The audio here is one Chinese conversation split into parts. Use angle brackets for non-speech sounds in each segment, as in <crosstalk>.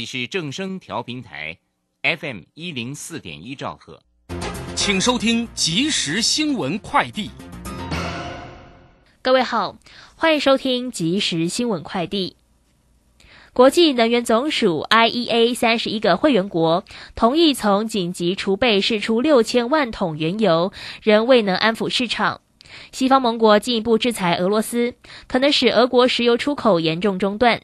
你是正声调频台，FM 一零四点一兆赫，请收听即时新闻快递。各位好，欢迎收听即时新闻快递。国际能源总署 （IEA） 三十一个会员国同意从紧急储备释出六千万桶原油，仍未能安抚市场。西方盟国进一步制裁俄罗斯，可能使俄国石油出口严重中断。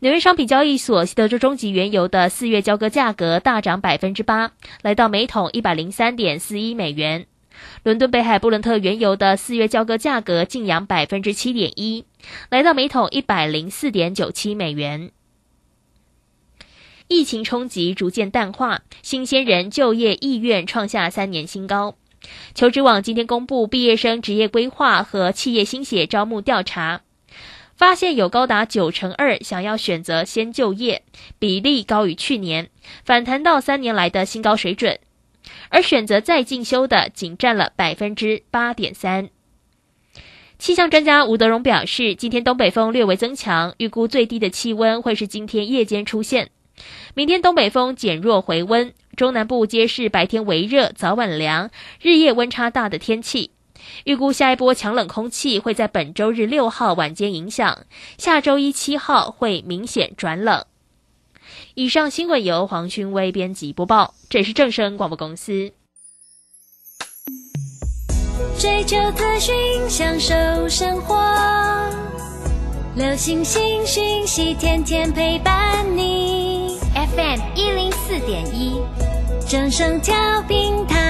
纽约商品交易所西德州中级原油的四月交割价格大涨百分之八，来到每桶一百零三点四一美元。伦敦北海布伦特原油的四月交割价格净扬百分之七点一，来到每桶一百零四点九七美元。疫情冲击逐渐淡化，新鲜人就业意愿创下三年新高。求职网今天公布毕业生职业规划和企业新血招募调查，发现有高达九成二想要选择先就业，比例高于去年，反弹到三年来的新高水准。而选择再进修的仅占了百分之八点三。气象专家吴德荣表示，今天东北风略微增强，预估最低的气温会是今天夜间出现。明天东北风减弱回温，中南部皆是白天微热，早晚凉，日夜温差大的天气。预估下一波强冷空气会在本周日六号晚间影响，下周一七号会明显转冷。以上新闻由黄勋威编辑播报，这是正声广播公司。追求资讯，享受生活，流星星讯息，天天陪伴你。FM 一零四点一，正声调频台。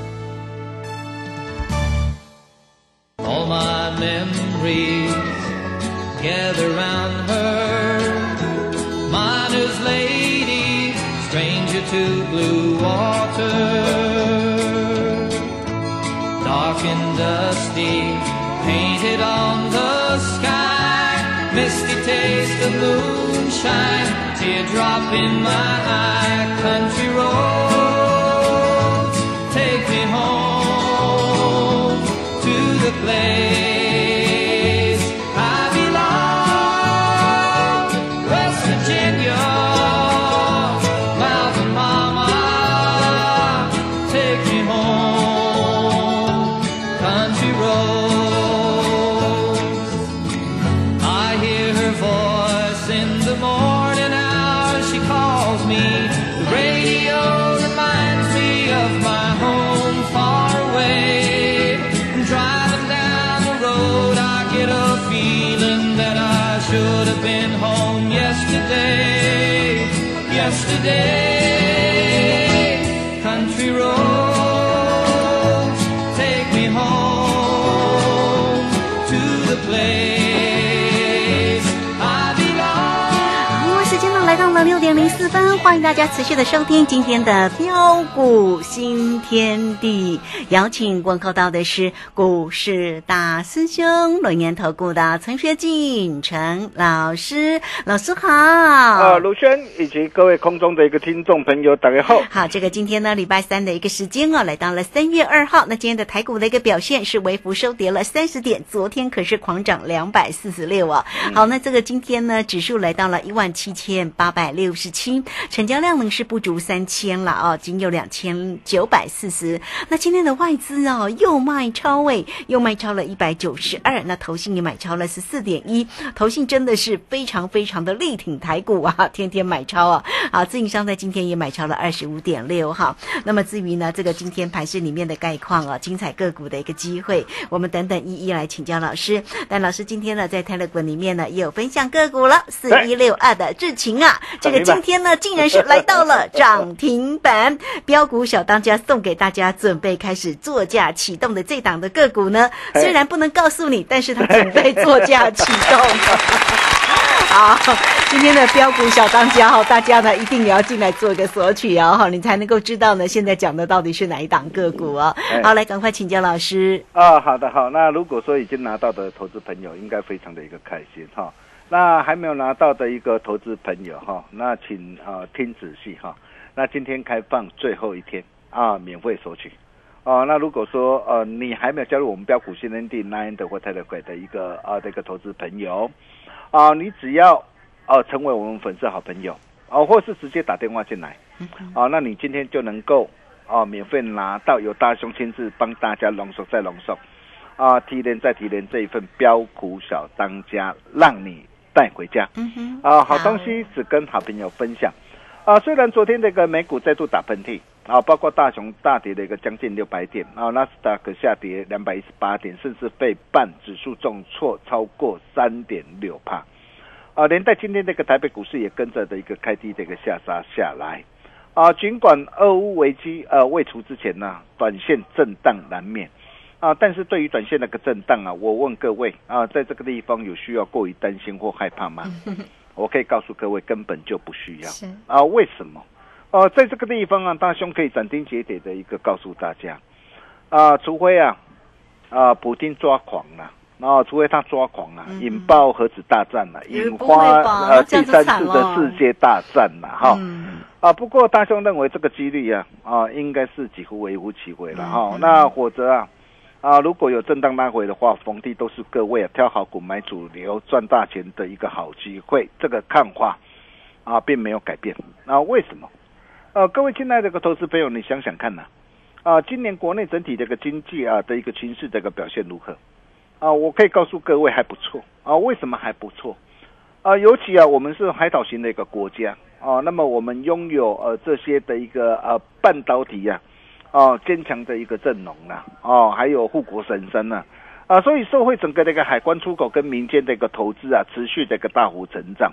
My memories gather round her. Miner's lady, stranger to blue water. Dark and dusty, painted on the sky. Misty taste of moonshine, teardrop in my eye. Country roads, to. today. 六点零四分，欢迎大家持续的收听今天的标股新天地。邀请观看到的是股市大师兄轮研投顾的陈学进陈老师，老师好。啊，卢轩以及各位空中的一个听众朋友，大家好。好，这个今天呢，礼拜三的一个时间哦，来到了三月二号。那今天的台股的一个表现是微幅收跌了三十点，昨天可是狂涨两百四十六哦。好，那这个今天呢，指数来到了一万七千八百六十七，成交量呢是不足三千了哦，仅有两千九百四十。那今天的外资哦又卖超位，又卖超了一百九十二，那投信也买超了十四点一，投信真的是非常非常的力挺台股啊，<laughs> 天天买超啊！好，自营商在今天也买超了二十五点六哈。那么至于呢，这个今天盘市里面的概况啊，精彩个股的一个机会，我们等等一一来请教老师。但老师今天呢，在泰勒滚里面呢，也有分享个股了，四一六二的智勤啊，这个今天呢，竟然是来到了涨停板，标股小当家送给大家，准备开始作价启动的这档的个股呢，虽然不能告诉你，但是他准备作价启动。<laughs> 好，今天的标股小当家哈，大家呢一定也要进来做一个索取哦，哈，你才能够知道呢，现在讲的到底是哪一档个股哦。好，来赶快请教老师。啊，好的好，那如果说已经拿到的投资朋友，应该非常的一个开心哈。那还没有拿到的一个投资朋友哈，那请啊听仔细哈。那今天开放最后一天啊，免费索取。哦，那如果说呃你还没有加入我们标股新天地 Nine 的或泰德鬼的一个啊这个投资朋友。啊，你只要啊成为我们粉丝好朋友啊，或是直接打电话进来啊，那你今天就能够啊免费拿到由大兄亲自帮大家浓缩再浓缩啊提炼再提炼这一份标股小当家，让你带回家。嗯哼，啊好东西只跟好朋友分享啊。虽然昨天这个美股再度打喷嚏啊，包括大熊大跌的一个将近六百点啊，纳斯达克下跌两百一十八点，甚至被半指数重挫超过三点六帕。啊，连带今天这个台北股市也跟着的一个开低的一个下杀下来，啊，尽管俄乌危机呃未除之前呢，短线震荡难免，啊，但是对于短线那个震荡啊，我问各位啊，在这个地方有需要过于担心或害怕吗？<laughs> 我可以告诉各位，根本就不需要。啊，为什么？哦，在这个地方啊，大兄可以斩钉截铁的一个告诉大家，啊，除非啊，啊，普京抓狂了。啊，除非他抓狂了，引爆核子大战了，引发呃第三次的世界大战了，哈。啊，不过大兄认为这个几率啊，啊，应该是几乎微乎其微了，哈。那或者啊，啊，如果有震荡拉回的话，逢低都是各位啊挑好股买主流赚大钱的一个好机会，这个看法啊并没有改变。那为什么？呃，各位亲爱的个投资朋友，你想想看呢，啊，今年国内整体这个经济啊的一个情势这个表现如何？啊，我可以告诉各位还不错啊。为什么还不错？啊，尤其啊，我们是海岛型的一个国家啊，那么我们拥有呃这些的一个呃半导体呀，哦坚强的一个阵容啊，哦，还有护国神山呢，啊，所以社会整个的一个海关出口跟民间的一个投资啊，持续的一个大幅成长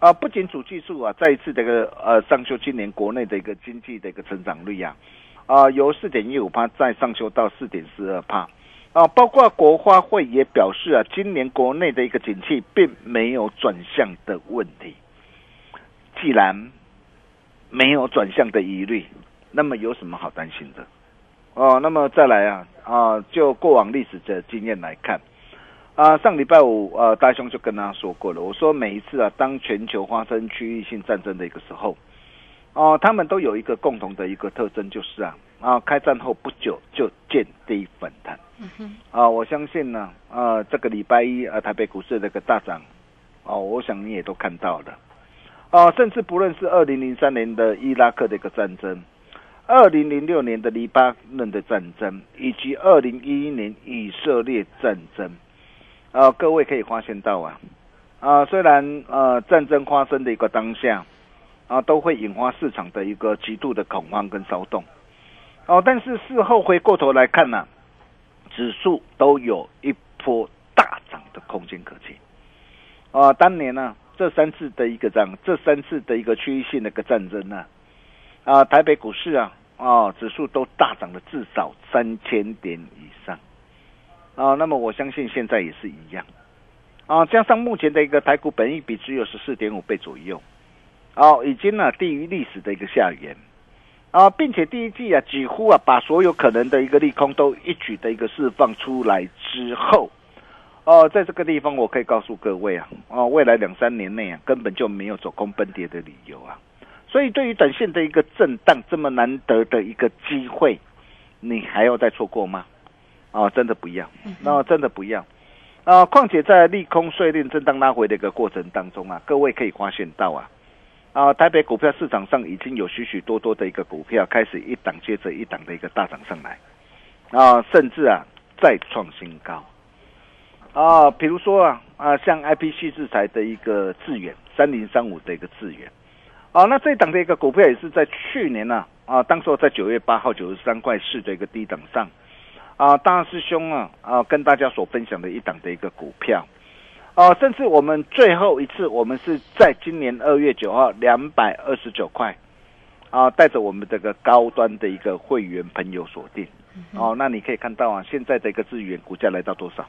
啊，不仅主技术啊，再一次这个呃上修今年国内的一个经济的一个成长率啊，啊，由四点一五帕再上修到四点四二帕。啊，包括国花会也表示啊，今年国内的一个景气并没有转向的问题。既然没有转向的疑虑，那么有什么好担心的？哦，那么再来啊啊，就过往历史的经验来看，啊，上礼拜五呃，大兄就跟大家说过了，我说每一次啊，当全球发生区域性战争的一个时候，哦，他们都有一个共同的一个特征，就是啊啊，开战后不久就见低反弹。啊，我相信呢，啊，这个礼拜一啊，台北股市这个大涨，哦，我想你也都看到了，啊，甚至不论是二零零三年的伊拉克的一个战争，二零零六年的黎巴嫩的战争，以及二零一一年以色列战争，啊，各位可以发现到啊，啊，虽然呃战争发生的一个当下，啊，都会引发市场的一个极度的恐慌跟骚动，哦，但是事后回过头来看呢。指数都有一波大涨的空间可期啊！当年呢，这三次的一个涨，这三次的一个区域性的一个战争呢，啊，啊台北股市啊，啊，指数都大涨了至少三千点以上啊！那么我相信现在也是一样啊！加上目前的一个台股本益比只有十四点五倍左右，哦，已经呢低于历史的一个下缘。啊，并且第一季啊，几乎啊，把所有可能的一个利空都一举的一个释放出来之后，哦，在这个地方我可以告诉各位啊，哦，未来两三年内啊，根本就没有走空奔跌的理由啊。所以对于短线的一个震荡这么难得的一个机会，你还要再错过吗？哦，真的不要，那真的不要啊！况且在利空税令震荡拉回的一个过程当中啊，各位可以发现到啊。啊，台北股票市场上已经有许许多多的一个股票开始一档接着一档的一个大涨上来，啊，甚至啊再创新高，啊，比如说啊啊，像 IPC 制裁的一个智远三零三五的一个智远，啊，那这一档的一个股票也是在去年呢啊，当时在九月八号九十三块四的一个低档上，啊，大师兄啊啊跟大家所分享的一档的一个股票。啊，甚至我们最后一次，我们是在今年二月九号两百二十九块，啊，带着我们这个高端的一个会员朋友锁定，哦，那你可以看到啊，现在的一个资源股价来到多少？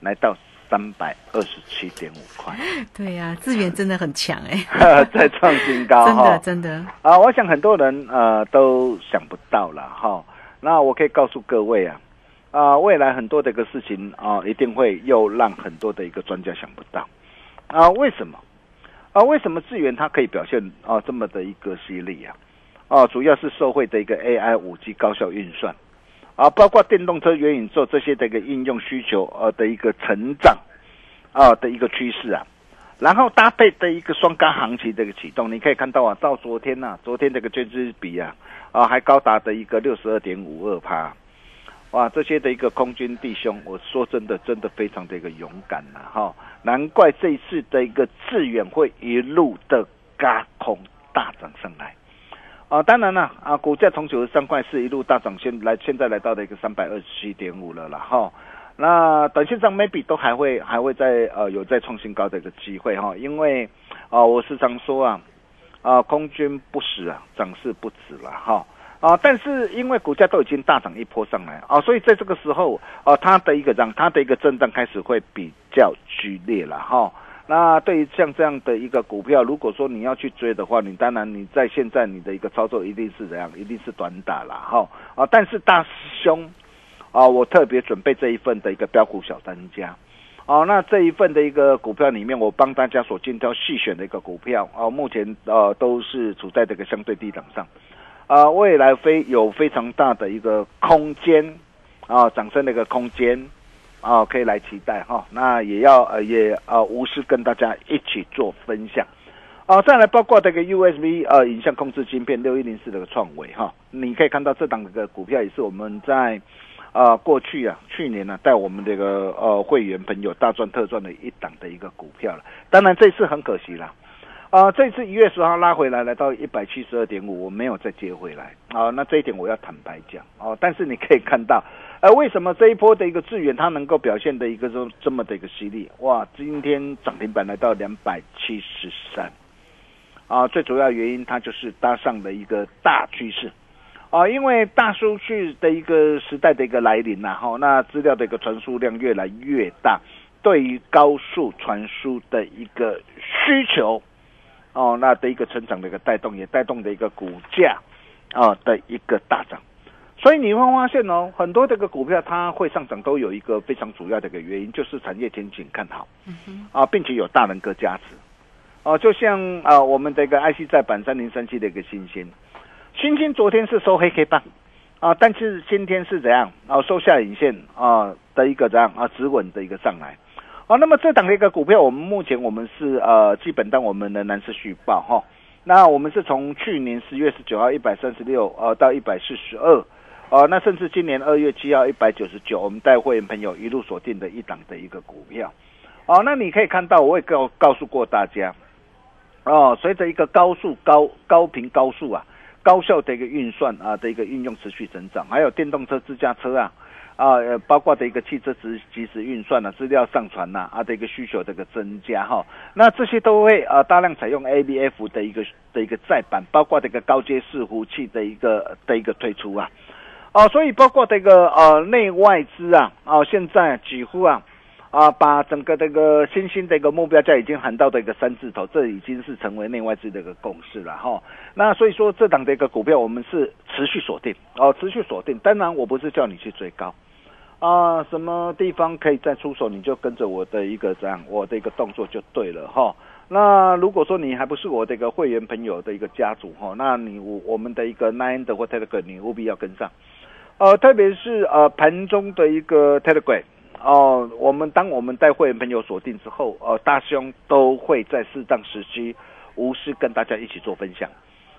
来到三百二十七点五块。<laughs> 对呀，资源真的很强哎，<laughs> 在创新高 <laughs> 真的真的啊！我想很多人呃都想不到了哈。那我可以告诉各位啊。啊，未来很多的一个事情啊，一定会又让很多的一个专家想不到啊？为什么？啊，为什么智源它可以表现啊这么的一个犀利啊？啊，主要是社会的一个 AI 五 G 高效运算啊，包括电动车、元宇宙这些的一个应用需求呃的一个成长啊的一个趋势啊，然后搭配的一个双高行情的一个启动，你可以看到啊，到昨天呐，昨天这个均值比啊啊还高达的一个六十二点五二趴。哇，这些的一个空军弟兄，我说真的，真的非常的一个勇敢呐，哈！难怪这一次的一个致远会一路的嘎空大涨上来，啊，当然了，啊，股价从九十三块四一路大涨，现来现在来到了一个三百二十七点五了啦，哈！那短线上 maybe 都还会还会再呃有再创新高的一个机会哈，因为啊，我时常说啊，啊，空军不死啊，涨势不止了哈。啊，但是因为股价都已经大涨一波上来啊，所以在这个时候啊，它的一个让它的一个震荡开始会比较剧烈了哈。那对于像这样的一个股票，如果说你要去追的话，你当然你在现在你的一个操作一定是怎样，一定是短打了哈。啊，但是大师兄啊，我特别准备这一份的一个标股小单家哦，那这一份的一个股票里面，我帮大家所精挑细选的一个股票啊，目前呃都是处在这个相对低档上。啊，未来非有非常大的一个空间啊，涨升的一个空间啊，可以来期待哈。那也要呃也啊无私跟大家一起做分享啊。再来包括这个 USB 呃影像控制芯片六一零四的个创维哈，你可以看到这档个股票也是我们在啊过去啊去年呢带我们这个呃会员朋友大赚特赚的一档的一个股票了。当然这次很可惜啦。啊，这次一月十号拉回来，来到一百七十二点五，我没有再接回来啊。那这一点我要坦白讲哦。但是你可以看到，呃，为什么这一波的一个资源它能够表现的一个这这么的一个犀利？哇，今天涨停板来到两百七十三，啊，最主要原因它就是搭上了一个大趋势啊，因为大数据的一个时代的一个来临呐，哈，那资料的一个传输量越来越大，对于高速传输的一个需求。哦，那的一个成长的一个带动，也带动的一个股价啊的一个大涨，所以你会发现哦，很多这个股票它会上涨，都有一个非常主要的一个原因，就是产业前景看好，啊，并且有大能哥加持，哦，就像啊我们这个 IC 在板三零三七的一个新星，新星昨天是收黑 K 棒。啊，但是今天是怎样？啊收下影线啊的一个怎样？啊止稳的一个上来。啊，那么这档的一个股票，我们目前我们是呃基本单我们仍然是续报哈。那我们是从去年十月十九号一百三十六呃到一百四十二，呃那甚至今年二月七号一百九十九，我们带会员朋友一路锁定的一档的一个股票。哦，那你可以看到，我也告告诉过大家，哦，随着一个高速高高频高速啊高效的一个运算啊的一个运用持续增长，还有电动车自驾车啊。啊，呃，包括的一个汽车值即时运算啊，资料上传呐，啊的一个需求这个增加哈，那这些都会呃大量采用 ABF 的一个的一个载板，包括这个高阶伺服器的一个的一个推出啊，哦，所以包括这个呃内外资啊，哦现在几乎啊啊把整个这个新兴的一个目标价已经喊到的一个三字头，这已经是成为内外资的一个共识了哈。那所以说这档的一个股票我们是持续锁定哦，持续锁定，当然我不是叫你去追高。啊，什么地方可以再出手，你就跟着我的一个这样，我的一个动作就对了哈。那如果说你还不是我的一个会员朋友的一个家族哈，那你我我们的一个 Nine 的或 t e l e g r 你务必要跟上。呃，特别是呃盘中的一个 Telegram 哦，我们当我们带会员朋友锁定之后，呃，大兄都会在适当时机无私跟大家一起做分享。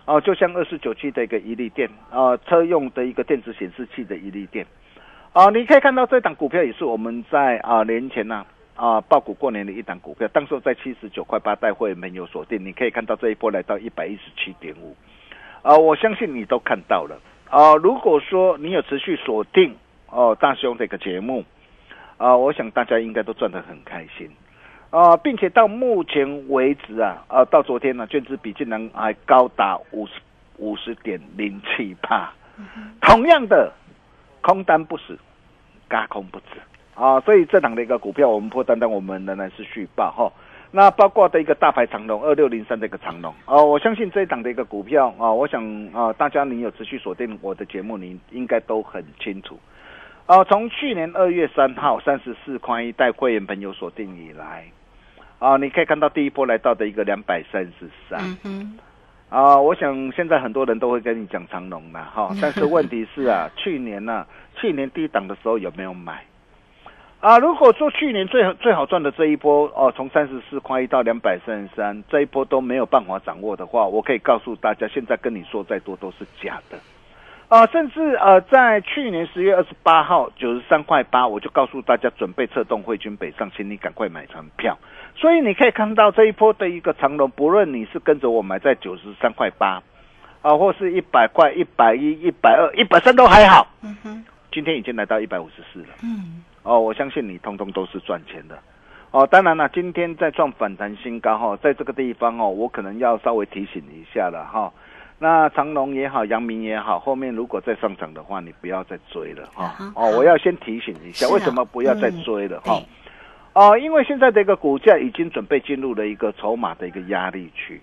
哦，就像二四九七的一个一利店，啊，车用的一个电子显示器的一利店，啊，你可以看到这档股票也是我们在啊年前呐啊爆股过年的一档股票，当时在七十九块八带会没有锁定，你可以看到这一波来到一百一十七点五，啊，我相信你都看到了，啊，如果说你有持续锁定哦大兄这个节目，啊，我想大家应该都赚得很开心。啊，并且到目前为止啊，啊，到昨天呢，券资比竟然还高达五十五十点零七八，同样的空单不死，嘎空不止啊，所以这档的一个股票，我们破单单我们仍然是续报哈。那包括的一个大牌长龙二六零三的一个长龙啊，我相信这一档的一个股票啊，我想啊，大家你有持续锁定我的节目，你应该都很清楚。啊，从去年二月三号三十四块一带会员朋友锁定以来。啊，你可以看到第一波来到的一个两百三十三，啊，我想现在很多人都会跟你讲长龙了哈，但是问题是啊，去年呢，去年低档的时候有没有买？啊，如果说去年最最好赚的这一波哦，从三十四块一到两百三十三，这一波都没有办法掌握的话，我可以告诉大家，现在跟你说再多都是假的。啊，甚至呃，在去年十月二十八号九十三块八，我就告诉大家准备策动汇军北上，请你赶快买船票。所以你可以看到这一波的一个长龙，不论你是跟着我买在九十三块八，啊，或是一百块、一百一、一百二、一百三都还好。嗯哼，今天已经来到一百五十四了。嗯，哦，我相信你通通都是赚钱的。哦，当然了，今天在创反弹新高哈，在这个地方哦，我可能要稍微提醒一下了哈。那长隆也好，阳明也好，后面如果再上涨的话，你不要再追了哈。哦，我要先提醒一下，为什么不要再追了哈？哦，因为现在的一个股价已经准备进入了一个筹码的一个压力区。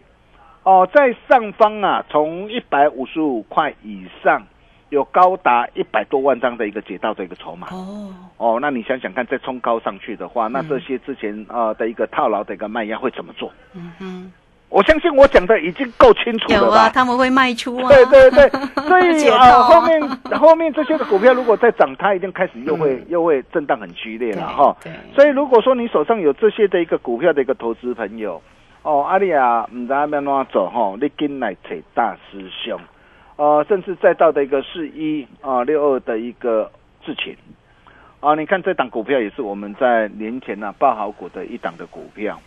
哦，在上方啊，从一百五十五块以上，有高达一百多万张的一个解套的一个筹码。哦哦，那你想想看，再冲高上去的话，那这些之前啊的一个套牢的一个卖压会怎么做？嗯哼。我相信我讲的已经够清楚了吧？啊，他们会卖出啊。对对对，<laughs> 所以啊，后面后面这些的股票如果再涨，它一定开始又会又会震荡很剧烈了哈。所以如果说你手上有这些的一个股票的一个投资朋友，哦，阿丽亚唔知要怎走哈，你跟来找大师兄，呃，甚至再到的一个四一啊六二的一个智勤，啊，你看这档股票也是我们在年前呢报好股的一档的股票。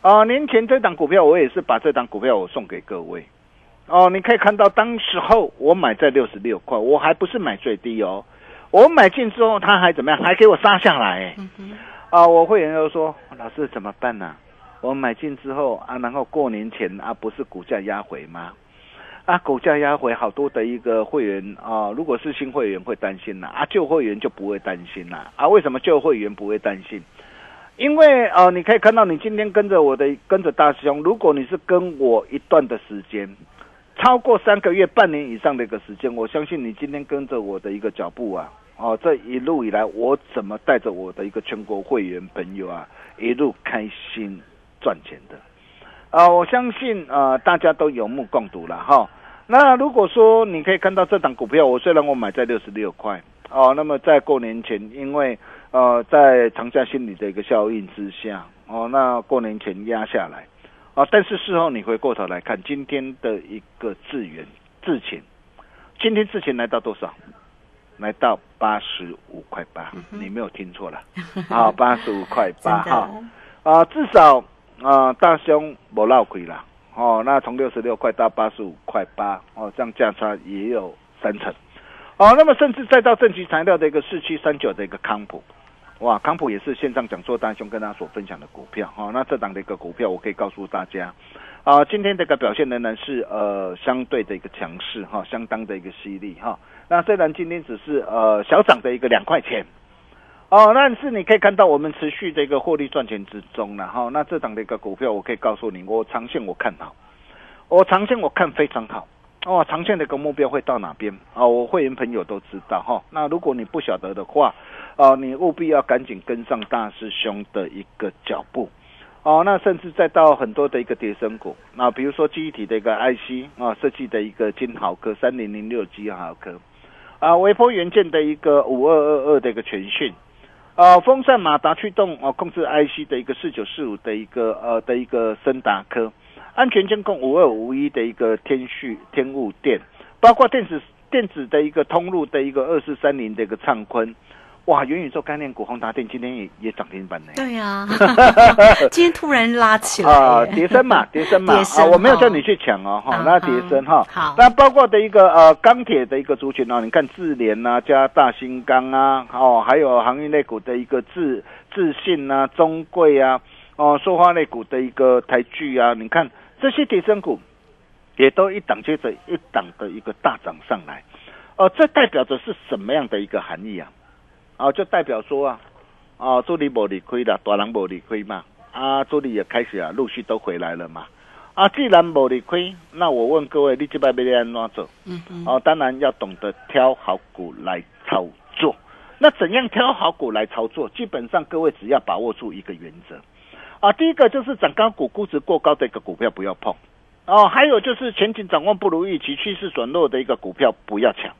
啊，年前这档股票，我也是把这档股票我送给各位。哦，你可以看到，当时候我买在六十六块，我还不是买最低哦。我买进之后，它还怎么样？还给我杀下来。啊，我会员又说，老师怎么办呢？我买进之后啊，然后过年前啊，不是股价压回吗？啊，股价压回，好多的一个会员啊，如果是新会员会担心呐，啊，旧会员就不会担心啦。啊，为什么旧会员不会担心？因为呃，你可以看到，你今天跟着我的，跟着大师兄，如果你是跟我一段的时间，超过三个月、半年以上的一个时间，我相信你今天跟着我的一个脚步啊，哦，这一路以来，我怎么带着我的一个全国会员朋友啊，一路开心赚钱的，啊，我相信啊，大家都有目共睹了哈。那如果说你可以看到这档股票，我虽然我买在六十六块，哦，那么在过年前，因为呃，在长假心理的一个效应之下，哦，那过年前压下来，啊，但是事后你回过头来看，今天的一个资源自前，今天自前来到多少？来到八十五块八，你没有听错了，啊，八十五块八 <laughs> 哈，啊，至少啊，大兄不落亏啦，哦，那从六十六块到八十五块八，哦，这样价差也有三成，哦，那么甚至再到正极材料的一个四七三九的一个康普。哇，康普也是线上讲座大兄跟大家所分享的股票哈。那这档的一个股票，我可以告诉大家，啊，今天这个表现仍然是呃相对的一个强势哈，相当的一个犀利哈。那虽然今天只是呃小涨的一个两块钱，哦，但是你可以看到我们持续的一个获利赚钱之中了哈。那这档的一个股票，我可以告诉你，我长线我看好，我长线我看非常好。哦，长线的一个目标会到哪边？哦，我会员朋友都知道哈。那如果你不晓得的话，哦，你务必要赶紧跟上大师兄的一个脚步。哦，那甚至再到很多的一个叠升股，那比如说记忆体的一个 IC 啊，设计的一个金豪科三零零六金豪科，啊，微波元件的一个五二二二的一个全讯，呃，风扇马达驱动啊控制 IC 的一个四九四五的一个呃的一个森达科。安全监控五二五一的一个天旭天物电，包括电子电子的一个通路的一个二四三零的一个畅坤，哇，元宇宙概念股宏达电今天也也涨停板呢。对呀、<laughs> 今天突然拉起来啊，叠升嘛，<laughs> 叠升嘛，叠升啊，我没有叫你去抢哦，哈啊，那叠升哈。好那包括的一个呃钢铁的一个族群哦，你看智联啊，加大新钢啊，哦，还有航运类股的一个智智信啊、中贵啊，哦，塑化类股的一个台剧啊，你看这些叠升股也都一档接着一档的一个大涨上来，哦、这代表着是什么样的一个含义啊？啊，就代表说啊，啊，助理无理亏了，大人无理亏嘛，啊，助理也开始啊，陆续都回来了嘛。啊，既然无理亏，那我问各位，你这摆要安怎做？嗯嗯，哦，当然要懂得挑好股来操作。那怎样挑好股来操作？基本上各位只要把握住一个原则啊，第一个就是涨高股估值过高的一个股票不要碰哦，还有就是前景展望不如预期、趋势转弱的一个股票不要抢。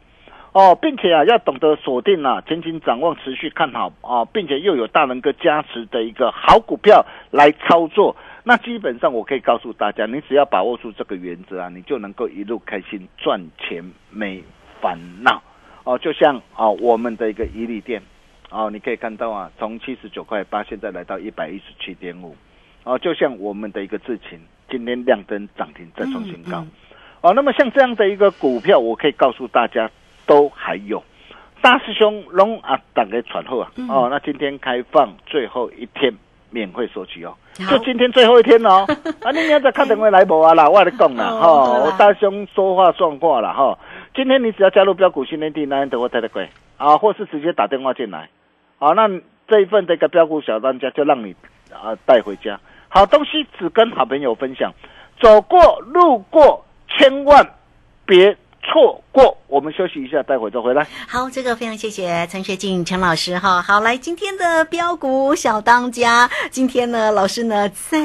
哦，并且啊，要懂得锁定啊，前景展望持续看好啊，并且又有大能哥加持的一个好股票来操作。那基本上我可以告诉大家，你只要把握住这个原则啊，你就能够一路开心赚钱没烦恼。哦，就像啊、我们的一个伊利店，哦，你可以看到啊，从七十九块八现在来到一百一十七点五，哦，就像我们的一个智勤，今天亮灯涨停再创新高。嗯哦，那么像这样的一个股票，我可以告诉大家，都还有。大师兄龙啊，打给传后啊，嗯哦，那今天开放最后一天免费索取哦，就今天最后一天哦。<laughs> 啊，你明仔打电话来无啊啦？我跟你讲啦，哦吼、我大师兄说话算话啦，吼、今天你只要加入标股训练地，那等我太太贵啊，或是直接打电话进来，好、那这一份这个标股小当家就让你啊带回家。好东西只跟好朋友分享，走过路过千万别错过。我们休息一下，待会再回来。好，这个非常谢谢陈学静陈老师哈。好，来今天的标股小当家，今天呢，老师呢再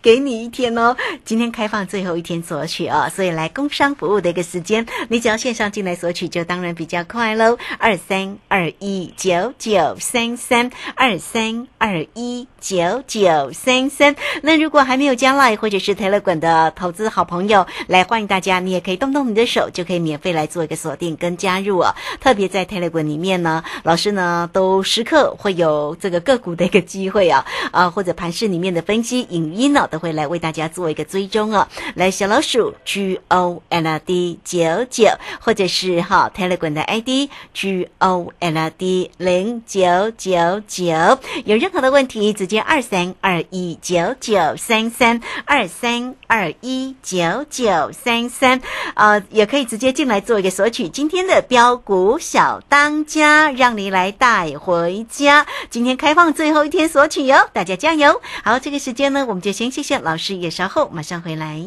给你一天哦。今天开放最后一天索取啊，所以来工商服务的一个时间，你只要线上进来索取，就当然比较快喽。二三二一九九三三二三二一九九三三。那如果还没有加来或者是 Telegram 的投资好朋友，来欢迎大家，你也可以动动你的手，就可以以免费来做一个锁定跟加入啊。特别在 Telegram 里面呢，老师呢都时刻会有这个个股的一个机会啊，啊或者盘市里面的分析影音呢、都会来为大家做一个追踪啊。来，小老鼠 G O L D 九九，或者是哈 Telegram 的 ID G O L D 零九九九，有任何的问题，直接二三二一九九三三二三二一九九三三，呃，也可以直接接进来做一个索取今天的标股小当家，让你来带回家。今天开放最后一天索取哟，大家加油！好，这个时间呢，我们就先谢谢老师，也稍后马上回来。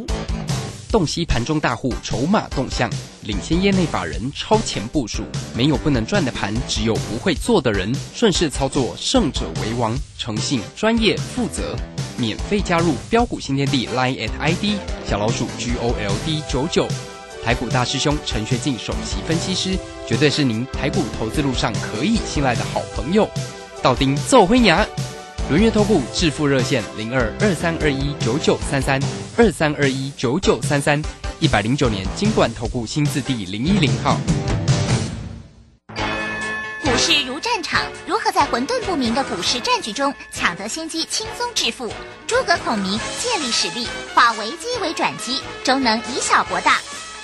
洞悉盘中大户筹码动向，领先业内法人超前部署。没有不能赚的盘，只有不会做的人。顺势操作，胜者为王。诚信、专业、负责。免费加入标股新天地 Line at ID 小老鼠 G O L D 九九。台股大师兄陈学进首席分析师，绝对是您台股投资路上可以信赖的好朋友。道丁奏灰牙。轮月投顾致富热线零二二三二一九九三三二三二一九九三三，一百零九年金管投顾新字第零一零号。股市如战场，如何在混沌不明的股市战局中抢得先机，轻松致富？诸葛孔明借力使力，化危机为转机，终能以小博大。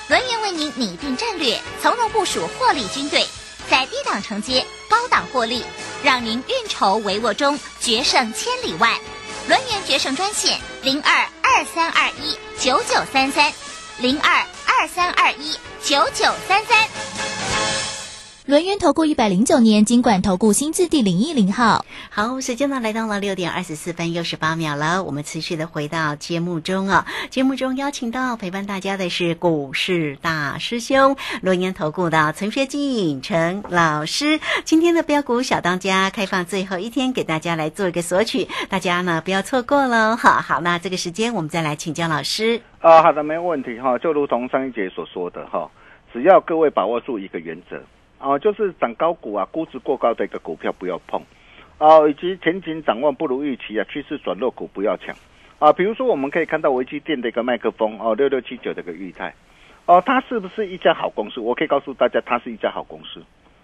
轮源为您拟定战略，从容部署获利军队，在低档承接，高档获利，让您运筹帷幄中决胜千里外。轮源决胜专线零二二三二一九九三三零二二三二一九九三三。轮源投顾一百零九年金管投顾新字第零一零号。好，时间呢来到了六点二十四分又十八秒了，我们持续的回到节目中啊。节目中邀请到陪伴大家的是股市大师兄轮源投顾的陈学进陈老师。今天的标股小当家开放最后一天，给大家来做一个索取，大家呢不要错过喽。好好，那这个时间我们再来请教老师。啊，好的，没问题哈。就如同上一节所说的哈，只要各位把握住一个原则，啊，就是涨高股啊，估值过高的一个股票不要碰，啊，以及前景展望不如预期啊，趋势转弱股不要抢，啊，比如说我们可以看到维基电的一个麦克风哦，六六七九的一个裕泰，哦，它是不是一家好公司？我可以告诉大家，它是一家好公司。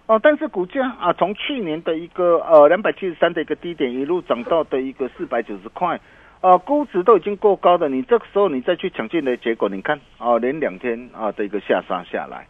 哦，但是股价啊，从去年的一个呃两百七十三的一个低点，一路涨到的一个四百九十块，啊，估值都已经过高的，你这个时候你再去抢进的结果，你看啊，连两天啊的一个下杀下来，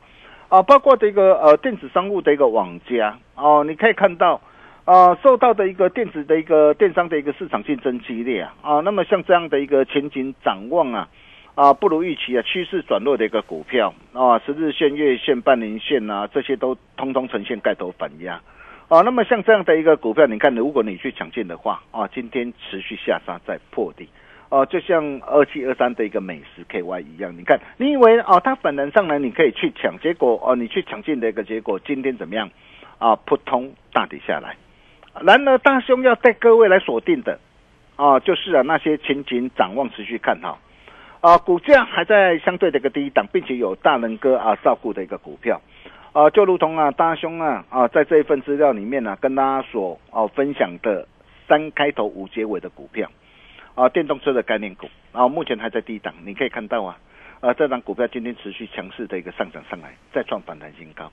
啊，包括这个呃电子商务的一个网家哦，你可以看到啊，受到的一个电子的一个电商的一个市场竞争激烈啊，啊，那么像这样的一个前景展望啊。啊，不如预期啊，趋势转弱的一个股票啊，十日线、月线、半年线啊，这些都通通呈现盖头反压啊。那么像这样的一个股票，你看，如果你去抢进的话啊，今天持续下杀再破底啊，就像二七二三的一个美食 KY 一样，你看，你以为啊，它反弹上来你可以去抢，结果哦，你去抢进的一个结果，今天怎么样啊？扑通大底下来。然而，大兄要带各位来锁定的啊，就是啊那些前景展望持续看好。啊，股价还在相对的一个低档，并且有大能哥啊照顾的一个股票，啊，就如同啊大兄啊啊在这一份资料里面呢，跟大家所哦分享的三开头五结尾的股票，啊，电动车的概念股，啊，目前还在低档，你可以看到啊，啊，这张股票今天持续强势的一个上涨上来，再创反弹新高，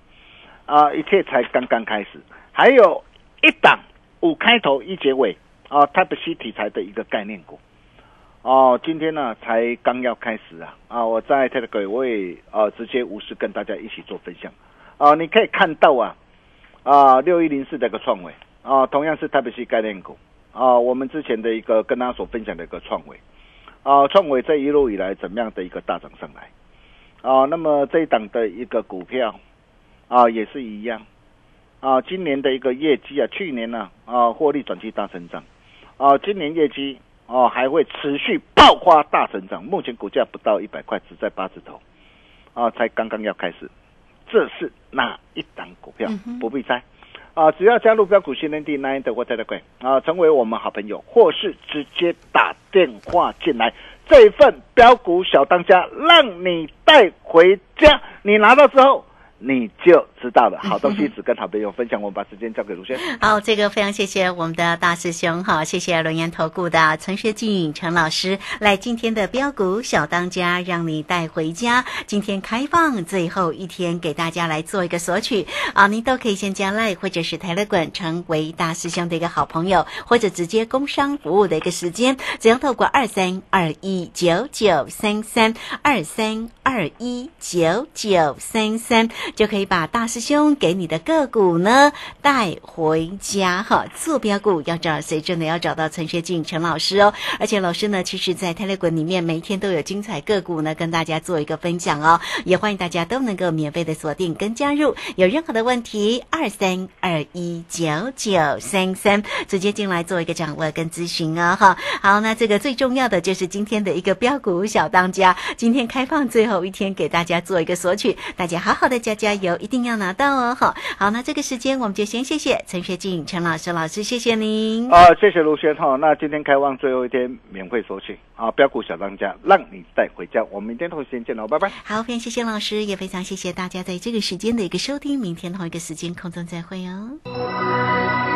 啊，一切才刚刚开始，还有一档五开头一结尾啊，Type C 题材的一个概念股。哦，今天呢才刚要开始啊！啊，我在 Telegram 我也啊直接无视跟大家一起做分享啊！你可以看到啊啊六一零四的一个创维啊，同样是 Type C 概念股啊，我们之前的一个跟大家所分享的一个创维啊，创维这一路以来怎么样的一个大涨上来啊？那么这一档的一个股票啊也是一样啊，今年的一个业绩啊，去年呢啊获利转期大成长啊，今年业绩。哦，还会持续爆发大成长。目前股价不到一百块，只在八字头，啊，才刚刚要开始。这是哪一档股票？不必猜，啊，只要加入标股新天地 nine 的或 Telegram 啊，成为我们好朋友，或是直接打电话进来，这份标股小当家让你带回家，你拿到之后。你就知道了，好东西只跟好朋友分享。我们把时间交给卢轩。<laughs> 好，这个非常谢谢我们的大师兄哈，谢谢龙岩投顾的陈学静陈老师来今天的标股小当家，让你带回家。今天开放最后一天，给大家来做一个索取啊，您都可以先加赖或者是台乐滚成为大师兄的一个好朋友，或者直接工商服务的一个时间，只要透过二三二一九九三三二三二一九九三三。就可以把大师兄给你的个股呢带回家哈。坐标股要找谁？真的要找到陈学静陈老师哦。而且老师呢，其实在泰勒滚里面每一天都有精彩个股呢，跟大家做一个分享哦。也欢迎大家都能够免费的锁定跟加入。有任何的问题，二三二一九九三三，直接进来做一个掌握跟咨询哦哈。好，那这个最重要的就是今天的一个标股小当家，今天开放最后一天给大家做一个索取，大家好好的加加油，一定要拿到哦！好，好，那这个时间我们就先谢谢陈学静陈老师老师，谢谢您。啊，谢谢卢轩哈。那今天开放最后一天免费索取啊，标股小当家让你带回家。我们明天同一时间见喽，拜拜。好，非常谢谢老师，也非常谢谢大家在这个时间的一个收听。明天同一个时间空中再会哦。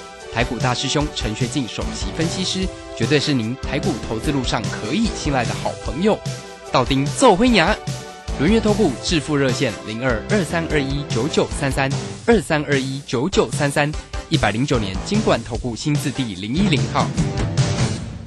台股大师兄陈学进首席分析师，绝对是您台股投资路上可以信赖的好朋友。道丁奏灰牙，轮月投顾致富热线零二二三二一九九三三二三二一九九三三，一百零九年金管投顾新字第零一零号。